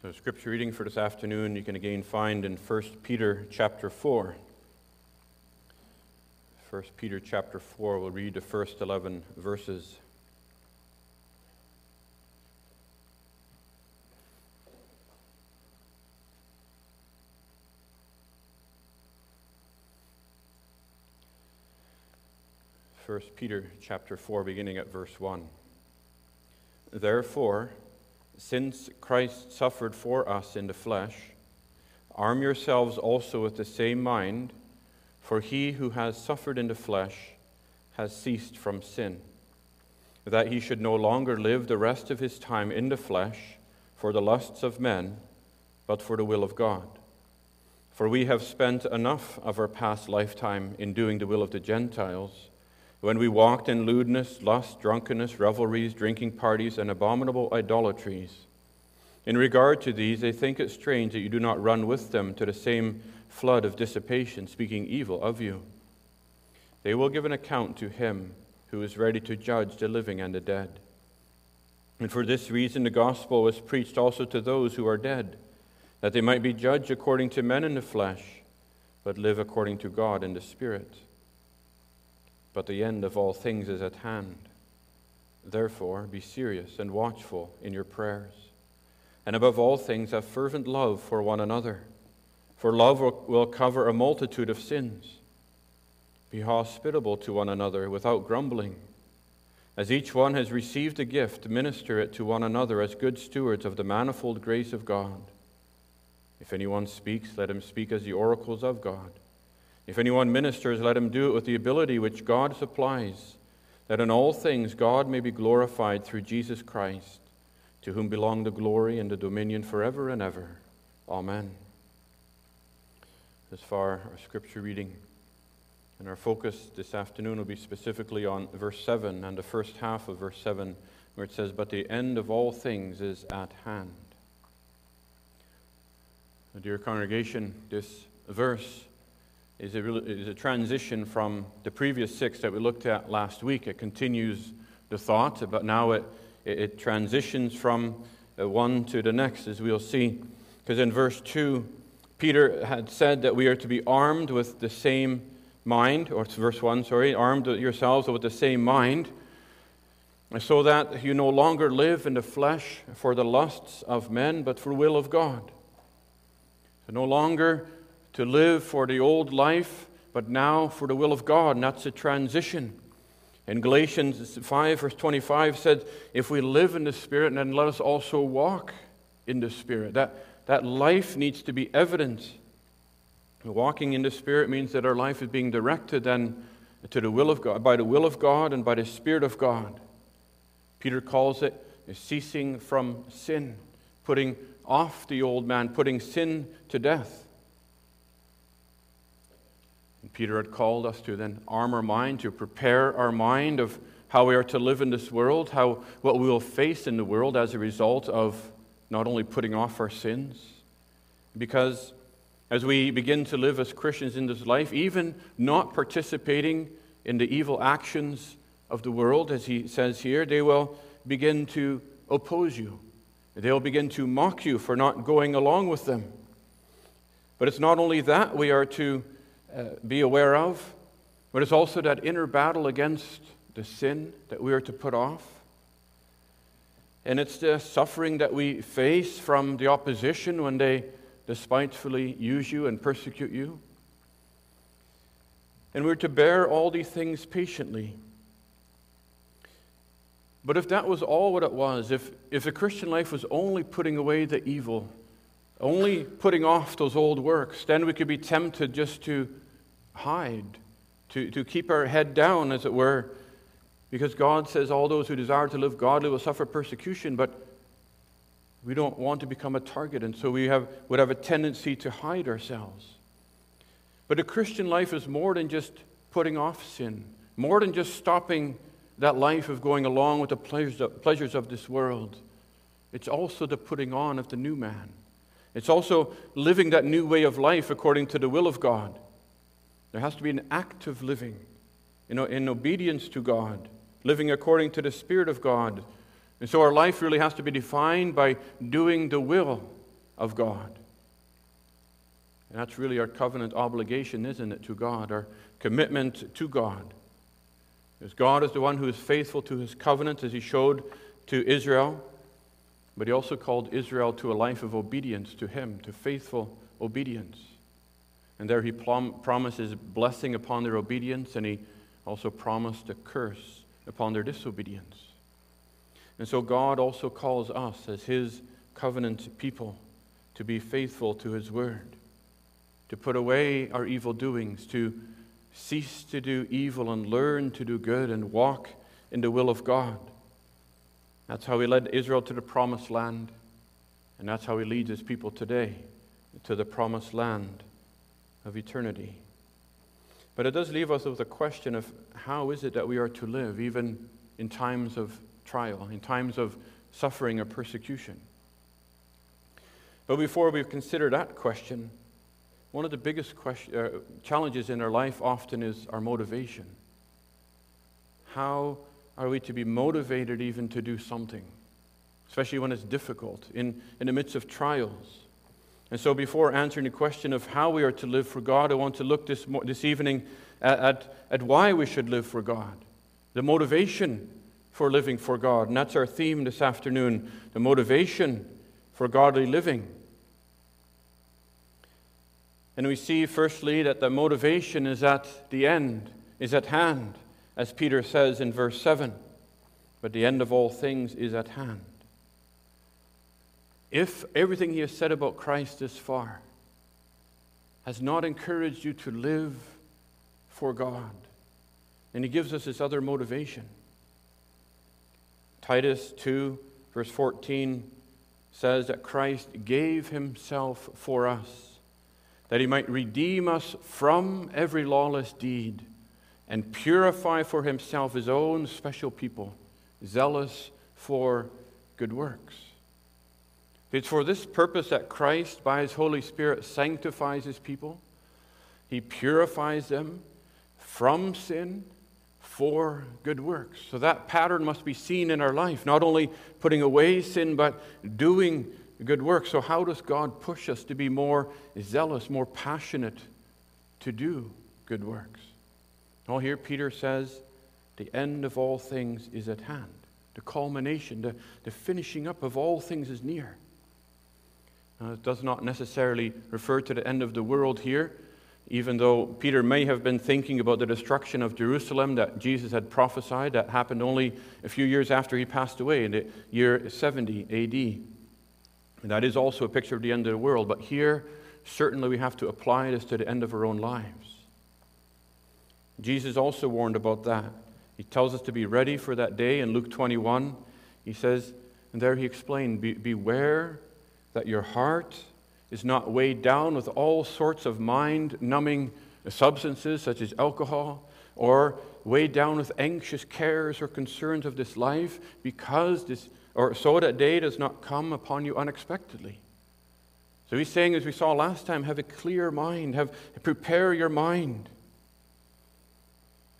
So, scripture reading for this afternoon you can again find in 1 Peter chapter 4. 1 Peter chapter 4, we'll read the first 11 verses. First Peter chapter 4 beginning at verse 1. Therefore, since Christ suffered for us in the flesh, arm yourselves also with the same mind, for he who has suffered in the flesh has ceased from sin, that he should no longer live the rest of his time in the flesh for the lusts of men, but for the will of God. For we have spent enough of our past lifetime in doing the will of the Gentiles when we walked in lewdness, lust, drunkenness, revelries, drinking parties, and abominable idolatries. In regard to these, they think it strange that you do not run with them to the same flood of dissipation, speaking evil of you. They will give an account to him who is ready to judge the living and the dead. And for this reason, the gospel was preached also to those who are dead, that they might be judged according to men in the flesh, but live according to God in the Spirit but the end of all things is at hand. Therefore, be serious and watchful in your prayers. And above all things, have fervent love for one another, for love will cover a multitude of sins. Be hospitable to one another without grumbling. As each one has received a gift, minister it to one another as good stewards of the manifold grace of God. If anyone speaks, let him speak as the oracles of God. If anyone ministers, let him do it with the ability which God supplies, that in all things God may be glorified through Jesus Christ, to whom belong the glory and the dominion forever and ever. Amen. As far our scripture reading. And our focus this afternoon will be specifically on verse 7 and the first half of verse 7, where it says, But the end of all things is at hand. Dear congregation, this verse is a, is a transition from the previous six that we looked at last week. It continues the thought, but now it, it, it transitions from one to the next, as we'll see. Because in verse 2, Peter had said that we are to be armed with the same mind, or verse 1, sorry, armed yourselves with the same mind, so that you no longer live in the flesh for the lusts of men, but for the will of God. So no longer to live for the old life, but now for the will of God, and that's a transition. In Galatians 5, verse 25 said, If we live in the Spirit, then let us also walk in the Spirit. That, that life needs to be evident. Walking in the Spirit means that our life is being directed then to the will of God, by the will of God and by the Spirit of God. Peter calls it ceasing from sin, putting off the old man, putting sin to death. Peter had called us to then arm our mind, to prepare our mind of how we are to live in this world, how what we will face in the world as a result of not only putting off our sins, because as we begin to live as Christians in this life, even not participating in the evil actions of the world, as he says here, they will begin to oppose you. They'll begin to mock you for not going along with them. But it's not only that we are to uh, be aware of, but it's also that inner battle against the sin that we are to put off. And it's the suffering that we face from the opposition when they despitefully use you and persecute you. And we're to bear all these things patiently. But if that was all what it was, if, if the Christian life was only putting away the evil, only putting off those old works, then we could be tempted just to hide, to, to keep our head down, as it were, because God says all those who desire to live godly will suffer persecution, but we don't want to become a target, and so we have, would have a tendency to hide ourselves. But a Christian life is more than just putting off sin, more than just stopping that life of going along with the pleasures of, pleasures of this world. It's also the putting on of the new man. It's also living that new way of life according to the will of God. There has to be an active living you know, in obedience to God, living according to the Spirit of God. And so our life really has to be defined by doing the will of God. And that's really our covenant obligation, isn't it, to God, our commitment to God. Because God is the one who is faithful to his covenant, as he showed to Israel, but he also called Israel to a life of obedience to him, to faithful obedience. And there he prom- promises blessing upon their obedience, and he also promised a curse upon their disobedience. And so God also calls us, as his covenant people, to be faithful to his word, to put away our evil doings, to cease to do evil and learn to do good and walk in the will of God. That's how he led Israel to the promised land, and that's how he leads his people today to the promised land of eternity. But it does leave us with a question of how is it that we are to live, even in times of trial, in times of suffering or persecution. But before we consider that question, one of the biggest question, uh, challenges in our life often is our motivation. How are we to be motivated even to do something, especially when it's difficult, in, in the midst of trials? And so, before answering the question of how we are to live for God, I want to look this, this evening at, at, at why we should live for God, the motivation for living for God. And that's our theme this afternoon the motivation for godly living. And we see, firstly, that the motivation is at the end, is at hand, as Peter says in verse 7. But the end of all things is at hand. If everything he has said about Christ this far has not encouraged you to live for God, and he gives us this other motivation. Titus 2, verse 14 says that Christ gave himself for us, that he might redeem us from every lawless deed and purify for himself his own special people, zealous for good works. It's for this purpose that Christ, by his Holy Spirit, sanctifies his people. He purifies them from sin for good works. So that pattern must be seen in our life, not only putting away sin, but doing good works. So, how does God push us to be more zealous, more passionate to do good works? Well, here Peter says, the end of all things is at hand. The culmination, the, the finishing up of all things is near. Now, it does not necessarily refer to the end of the world here, even though Peter may have been thinking about the destruction of Jerusalem that Jesus had prophesied, that happened only a few years after he passed away in the year 70 AD. And that is also a picture of the end of the world, but here, certainly we have to apply this to the end of our own lives. Jesus also warned about that. He tells us to be ready for that day in Luke 21. He says, and there he explained, Be- Beware that your heart is not weighed down with all sorts of mind numbing substances such as alcohol or weighed down with anxious cares or concerns of this life because this or so that day does not come upon you unexpectedly so he's saying as we saw last time have a clear mind have prepare your mind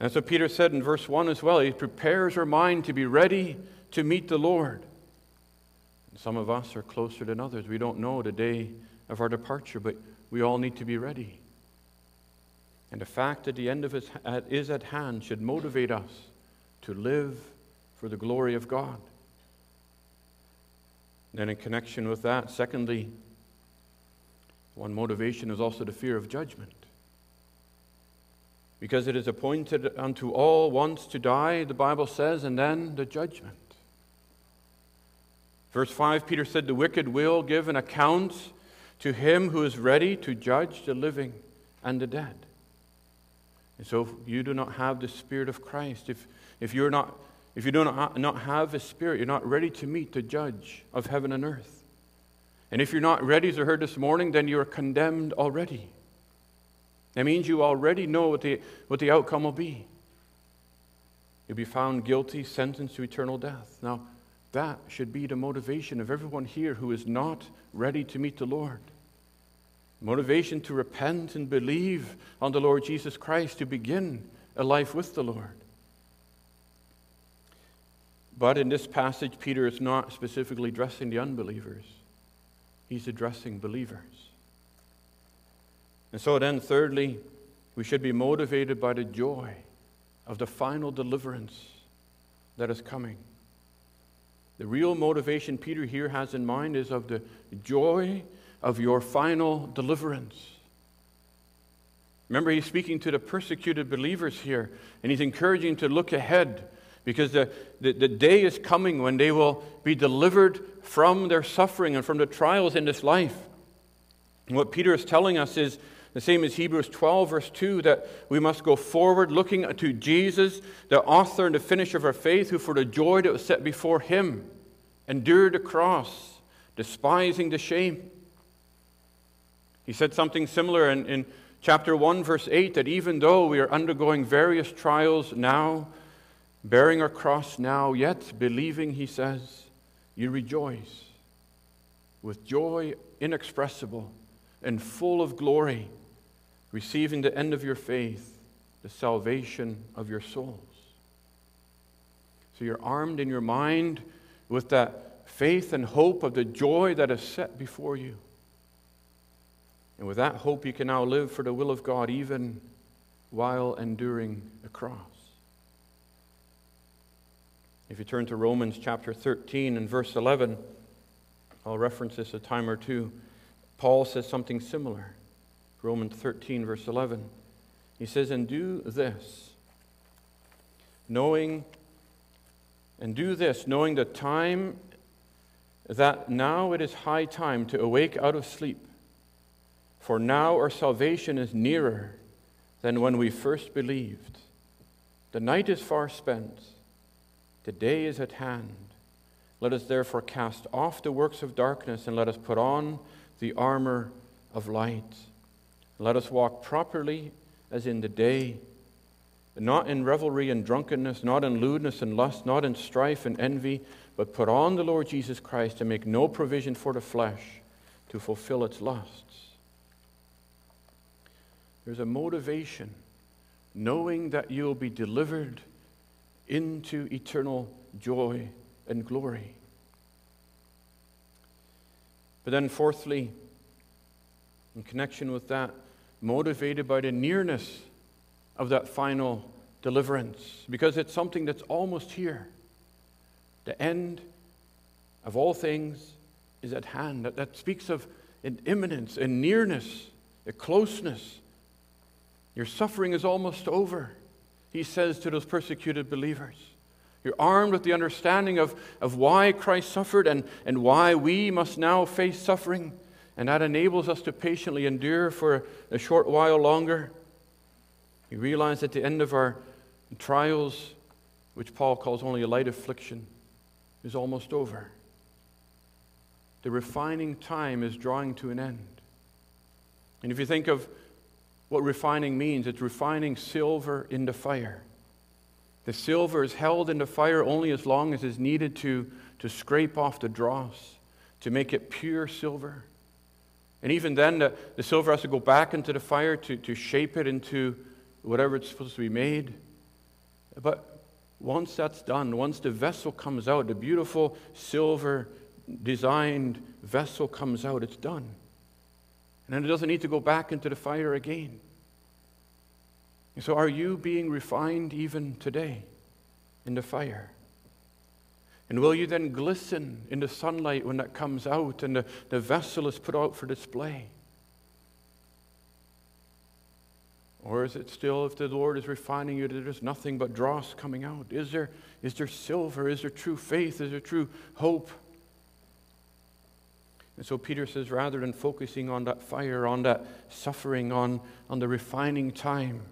and so peter said in verse 1 as well he prepares our mind to be ready to meet the lord some of us are closer than others we don't know the day of our departure, but we all need to be ready. And the fact that the end of it is at hand should motivate us to live for the glory of God. Then, in connection with that, secondly, one motivation is also the fear of judgment. Because it is appointed unto all once to die, the Bible says, and then the judgment. Verse 5, Peter said, The wicked will give an account to him who is ready to judge the living and the dead. And so, if you do not have the Spirit of Christ, if, if, you're not, if you do not, not have a Spirit, you're not ready to meet the judge of heaven and earth. And if you're not ready, as I heard this morning, then you are condemned already. That means you already know what the, what the outcome will be. You'll be found guilty, sentenced to eternal death. Now, that should be the motivation of everyone here who is not ready to meet the Lord. Motivation to repent and believe on the Lord Jesus Christ, to begin a life with the Lord. But in this passage, Peter is not specifically addressing the unbelievers. He's addressing believers. And so then, thirdly, we should be motivated by the joy of the final deliverance that is coming. The real motivation Peter here has in mind is of the joy of your final deliverance. Remember, he's speaking to the persecuted believers here, and he's encouraging to look ahead because the, the, the, day is coming when they will be delivered from their suffering and from the trials in this life. And what Peter is telling us is the same as Hebrews 12, verse 2, that we must go forward looking to Jesus, the author and the finisher of our faith, who for the joy that was set before him endured the cross, despising the shame. He said something similar in, in chapter 1, verse 8, that even though we are undergoing various trials now, bearing our cross now, yet believing, he says, you rejoice with joy inexpressible and full of glory, receiving the end of your faith, the salvation of your souls. So you're armed in your mind with that faith and hope of the joy that is set before you. And with that hope, you can now live for the will of God even while enduring the cross. If you turn to Romans chapter 13 and verse 11, I'll reference this a time or two. Paul says something similar. Romans 13, verse 11. He says, And do this, knowing, and do this, knowing the time that now it is high time to awake out of sleep. For now our salvation is nearer than when we first believed. The night is far spent, the day is at hand. Let us therefore cast off the works of darkness and let us put on the armor of light. Let us walk properly as in the day, not in revelry and drunkenness, not in lewdness and lust, not in strife and envy, but put on the Lord Jesus Christ and make no provision for the flesh to fulfill its lusts. There's a motivation, knowing that you'll be delivered into eternal joy and glory. But then, fourthly, in connection with that, motivated by the nearness of that final deliverance, because it's something that's almost here. The end of all things is at hand. That, that speaks of an imminence, a nearness, a closeness. Your suffering is almost over, he says to those persecuted believers. You're armed with the understanding of, of why Christ suffered and, and why we must now face suffering. And that enables us to patiently endure for a short while longer. You realize at the end of our trials, which Paul calls only a light affliction, is almost over. The refining time is drawing to an end. And if you think of what refining means, it's refining silver into fire. The silver is held in the fire only as long as is needed to, to scrape off the dross, to make it pure silver. And even then, the, the silver has to go back into the fire to, to shape it into whatever it's supposed to be made. But once that's done, once the vessel comes out, the beautiful silver designed vessel comes out, it's done. And then it doesn't need to go back into the fire again. And so, are you being refined even today in the fire? And will you then glisten in the sunlight when that comes out and the, the vessel is put out for display? Or is it still, if the Lord is refining you, that there's nothing but dross coming out? Is there, is there silver? Is there true faith? Is there true hope? And so Peter says, rather than focusing on that fire, on that suffering, on, on the refining time,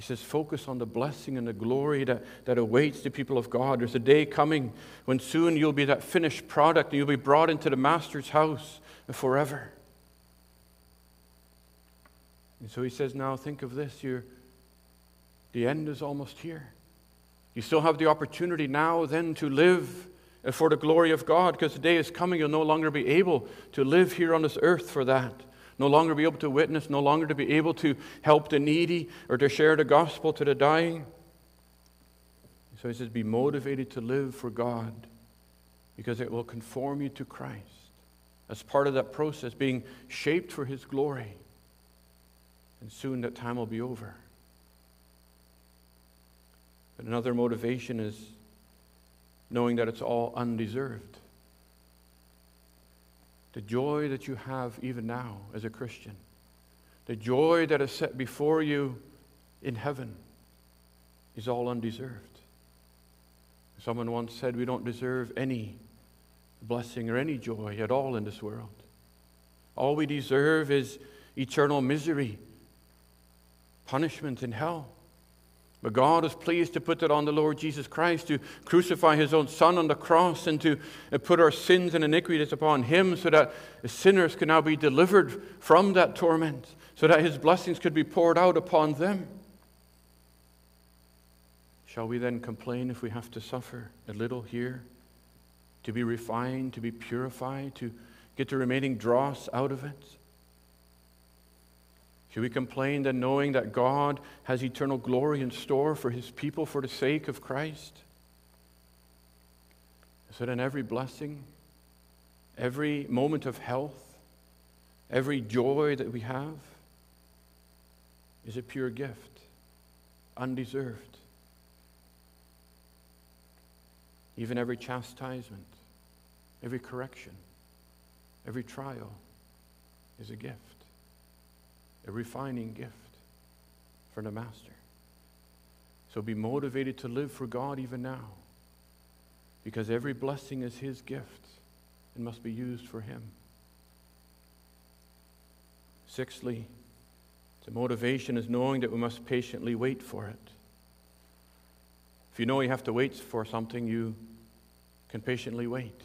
he says, focus on the blessing and the glory that, that awaits the people of God. There's a day coming when soon you'll be that finished product and you'll be brought into the Master's house forever. And so he says, now think of this. You're, the end is almost here. You still have the opportunity now then to live for the glory of God because the day is coming you'll no longer be able to live here on this earth for that no longer be able to witness, no longer to be able to help the needy or to share the gospel to the dying. So he says, be motivated to live for God because it will conform you to Christ as part of that process, being shaped for His glory. And soon that time will be over. But another motivation is knowing that it's all undeserved. The joy that you have even now as a Christian, the joy that is set before you in heaven, is all undeserved. Someone once said, We don't deserve any blessing or any joy at all in this world. All we deserve is eternal misery, punishment in hell. But God is pleased to put it on the Lord Jesus Christ, to crucify his own Son on the cross, and to uh, put our sins and iniquities upon him so that sinners can now be delivered from that torment, so that his blessings could be poured out upon them. Shall we then complain if we have to suffer a little here, to be refined, to be purified, to get the remaining dross out of it? Should we complain then knowing that God has eternal glory in store for his people for the sake of Christ? So in every blessing, every moment of health, every joy that we have is a pure gift, undeserved. Even every chastisement, every correction, every trial is a gift, a refining gift for the Master. So be motivated to live for God even now, because every blessing is His gift and must be used for Him. Sixthly, the motivation is knowing that we must patiently wait for it. If you know you have to wait for something, you can patiently wait.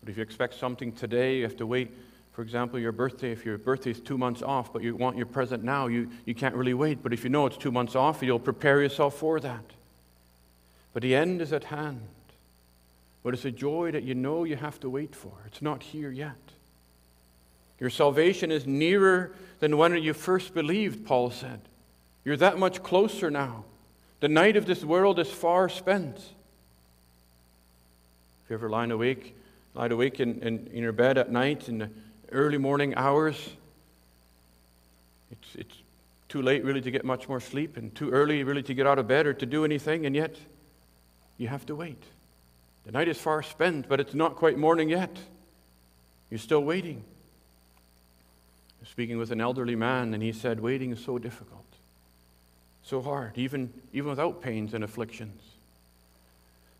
But if you expect something today, you have to wait. For example, your birthday, if your birthday is two months off, but you want your present now, you, you can't really wait. But if you know it's two months off, you'll prepare yourself for that. But the end is at hand. But it's a joy that you know you have to wait for. It's not here yet. Your salvation is nearer than when you first believed, Paul said. You're that much closer now. The night of this world is far spent If you ever lie awake, lie awake in, in, in your bed at night in the early morning hours, it's, it's too late really to get much more sleep and too early really to get out of bed or to do anything, and yet you have to wait. The night is far spent, but it's not quite morning yet. You're still waiting. I was speaking with an elderly man, and he said, Waiting is so difficult, so hard, even, even without pains and afflictions.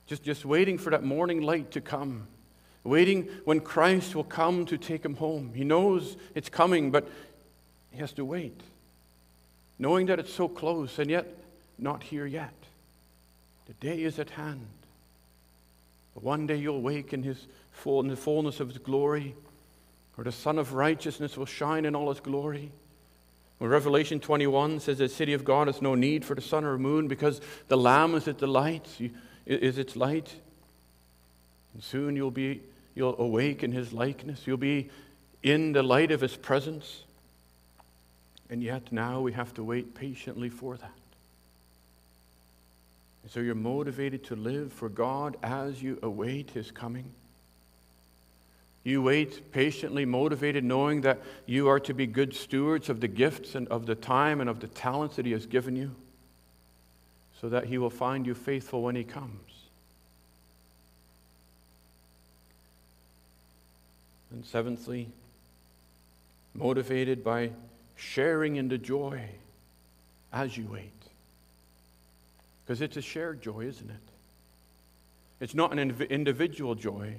Just, just waiting for that morning light to come, waiting when Christ will come to take him home. He knows it's coming, but he has to wait, knowing that it's so close and yet not here yet. The day is at hand. But one day you'll wake in, his full, in the fullness of his glory, or the Sun of Righteousness will shine in all his glory. When Revelation 21 says the city of God has no need for the sun or moon because the Lamb is the light. Is its light. And soon you'll be you'll awake in his likeness. You'll be in the light of his presence. And yet now we have to wait patiently for that. And so you're motivated to live for God as you await his coming. You wait patiently, motivated, knowing that you are to be good stewards of the gifts and of the time and of the talents that he has given you so that he will find you faithful when he comes. And seventhly, motivated by sharing in the joy as you wait. Because it's a shared joy, isn't it? It's not an individual joy,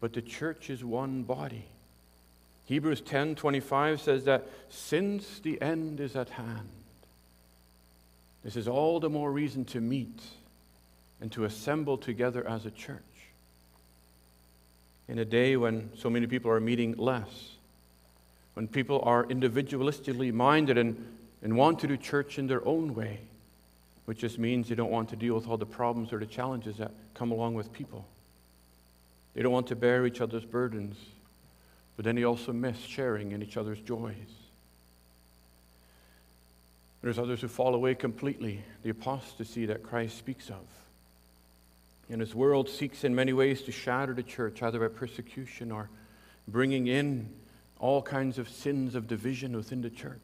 but the church is one body. Hebrews 10:25 says that since the end is at hand, this is all the more reason to meet and to assemble together as a church. In a day when so many people are meeting less, when people are individualistically minded and, and want to do church in their own way, which just means they don't want to deal with all the problems or the challenges that come along with people. They don't want to bear each other's burdens, but then they also miss sharing in each other's joys. There's others who fall away completely, the apostasy that Christ speaks of. And this world seeks in many ways to shatter the church, either by persecution or bringing in all kinds of sins of division within the church.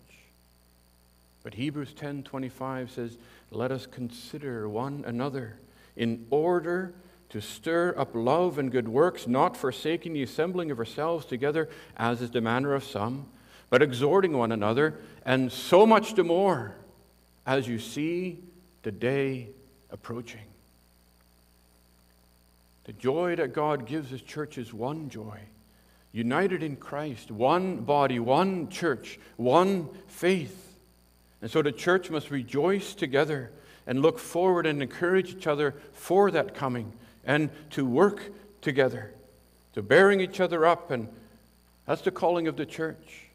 But Hebrews 10:25 says, "Let us consider one another in order to stir up love and good works, not forsaking the assembling of ourselves together, as is the manner of some, but exhorting one another, and so much the more as you see the day approaching." The joy that God gives His church is one joy united in Christ, one body, one church, one faith. And so the church must rejoice together and look forward and encourage each other for that coming and to work together, to bearing each other up. And that's the calling of the church.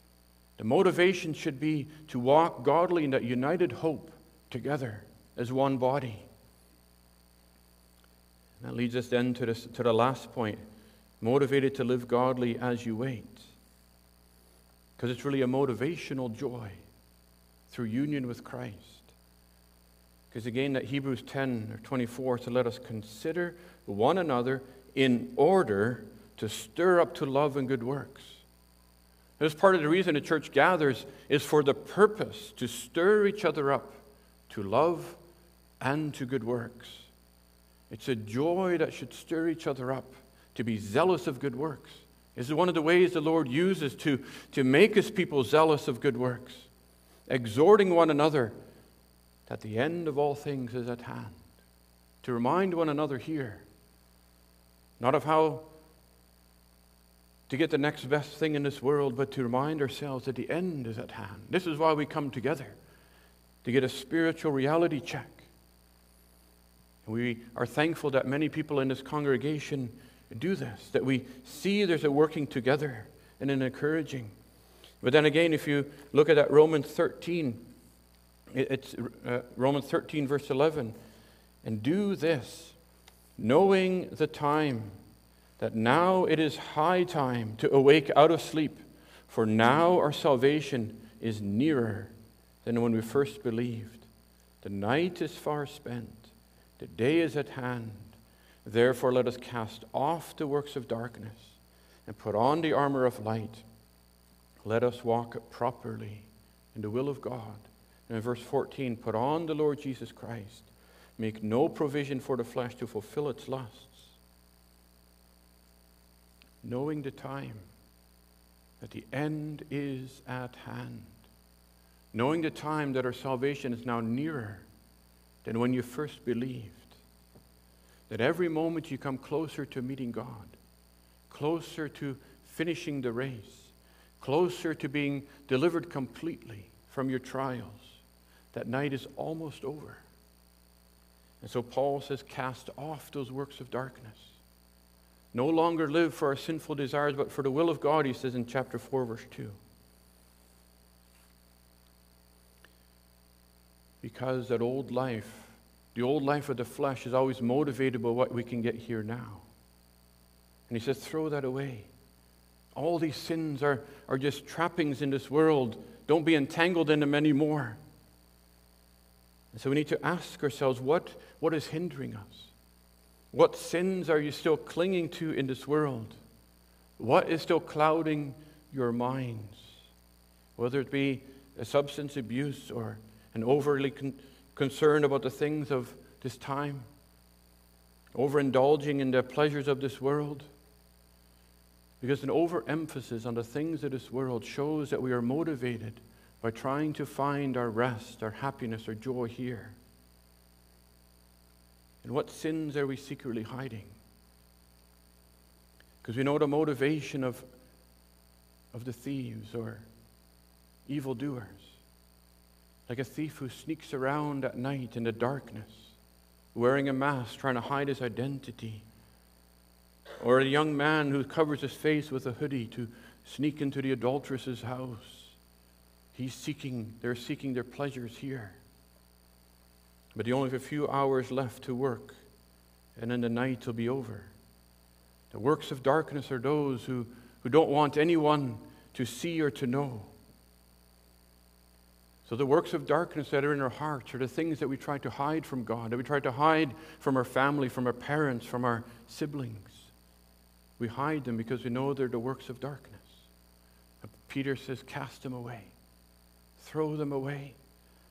The motivation should be to walk godly in that united hope together as one body. That leads us then to, this, to the last point motivated to live godly as you wait. Because it's really a motivational joy through union with Christ. Because again, that Hebrews 10 or 24 to let us consider one another in order to stir up to love and good works. This part of the reason the church gathers is for the purpose to stir each other up to love and to good works. It's a joy that should stir each other up to be zealous of good works. This is one of the ways the Lord uses to, to make his people zealous of good works, exhorting one another that the end of all things is at hand. To remind one another here, not of how to get the next best thing in this world, but to remind ourselves that the end is at hand. This is why we come together, to get a spiritual reality check we are thankful that many people in this congregation do this, that we see there's a working together and an encouraging. But then again, if you look at that Romans 13, it's uh, Romans 13, verse 11, and do this, knowing the time, that now it is high time to awake out of sleep, for now our salvation is nearer than when we first believed. The night is far spent the day is at hand. Therefore, let us cast off the works of darkness and put on the armor of light. Let us walk properly in the will of God. And in verse 14, put on the Lord Jesus Christ. Make no provision for the flesh to fulfill its lusts. Knowing the time, that the end is at hand. Knowing the time that our salvation is now nearer than when you first believed. That every moment you come closer to meeting God, closer to finishing the race, closer to being delivered completely from your trials, that night is almost over. And so Paul says, cast off those works of darkness. No longer live for our sinful desires, but for the will of God, he says in chapter 4, verse 2. Because that old life, the old life of the flesh, is always motivated by what we can get here now. And he says, throw that away. All these sins are, are just trappings in this world. Don't be entangled in them anymore. And so we need to ask ourselves what, what is hindering us? What sins are you still clinging to in this world? What is still clouding your minds? Whether it be a substance abuse or and overly con- concerned about the things of this time, overindulging in the pleasures of this world. Because an overemphasis on the things of this world shows that we are motivated by trying to find our rest, our happiness, our joy here. And what sins are we secretly hiding? Because we know the motivation of, of the thieves or evildoers like a thief who sneaks around at night in the darkness, wearing a mask, trying to hide his identity. Or a young man who covers his face with a hoodie to sneak into the adulteress's house. He's seeking, they're seeking their pleasures here. But they only have a few hours left to work, and then the night will be over. The works of darkness are those who, who don't want anyone to see or to know. So, the works of darkness that are in our hearts are the things that we try to hide from God, that we try to hide from our family, from our parents, from our siblings. We hide them because we know they're the works of darkness. Peter says, Cast them away, throw them away,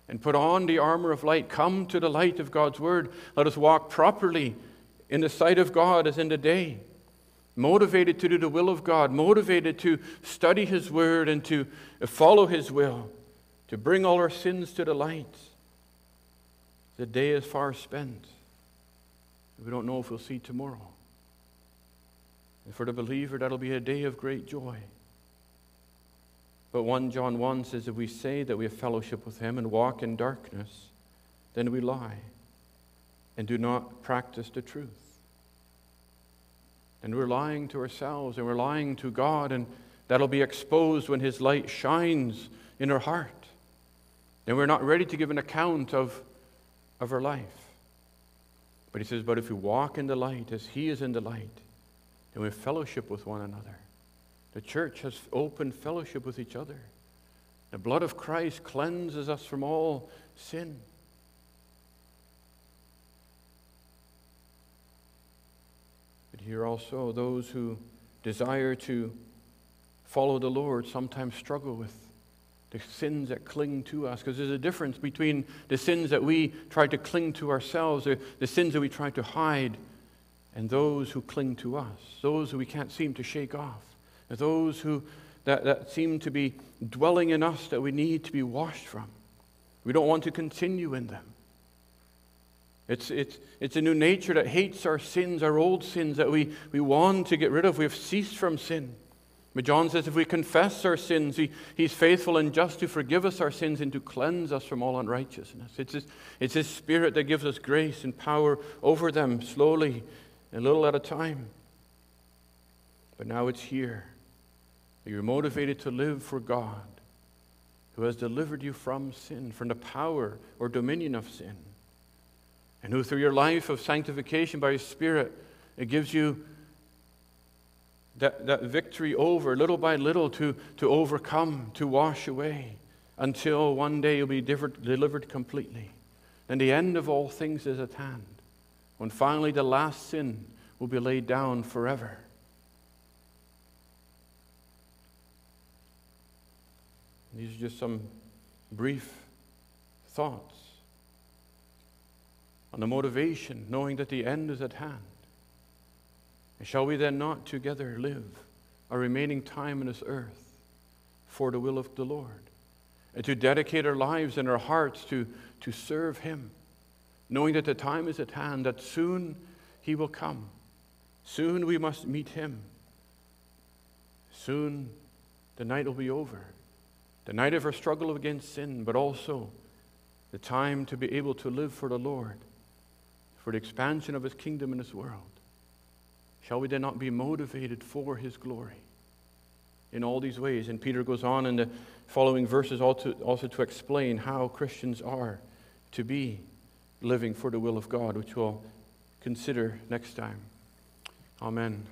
and put on the armor of light. Come to the light of God's word. Let us walk properly in the sight of God as in the day motivated to do the will of God, motivated to study His Word and to follow His will, to bring all our sins to the light. The day is far spent. We don't know if we'll see tomorrow. And for the believer, that'll be a day of great joy. But 1 John 1 says, If we say that we have fellowship with Him and walk in darkness, then we lie and do not practice the truth. And we're lying to ourselves and we're lying to God, and that'll be exposed when His light shines in our heart. And we're not ready to give an account of, of our life. But He says, But if we walk in the light as He is in the light, then we fellowship with one another. The church has open fellowship with each other. The blood of Christ cleanses us from all sin. But here also, those who desire to follow the Lord sometimes struggle with the sins that cling to us, because there's a difference between the sins that we try to cling to ourselves, or the sins that we try to hide, and those who cling to us, those who we can't seem to shake off, those who that, that seem to be dwelling in us that we need to be washed from. We don't want to continue in them. It's, it's, it's a new nature that hates our sins, our old sins that we, we want to get rid of. We have ceased from sin. But John says if we confess our sins, he, He's faithful and just to forgive us our sins and to cleanse us from all unrighteousness. It's his, it's his Spirit that gives us grace and power over them slowly, a little at a time. But now it's here. You're motivated to live for God, who has delivered you from sin, from the power or dominion of sin and who, through your life of sanctification by His Spirit, it gives you that, that victory over, little by little, to, to overcome, to wash away, until one day you'll be delivered, delivered completely. And the end of all things is at hand, when finally the last sin will be laid down forever. These are just some brief thoughts on the motivation, knowing that the end is at hand. And shall we then not together live our remaining time on this earth for the will of the Lord? And to dedicate our lives and our hearts to, to serve Him, knowing that the time is at hand, that soon He will come. Soon we must meet Him. Soon the night will be over. The night of our struggle against sin, but also the time to be able to live for the Lord for the expansion of his kingdom in this world, shall we then not be motivated for his glory in all these ways? And Peter goes on in the following verses also, to explain how Christians are to be living for the will of God, which we'll consider next time. Amen.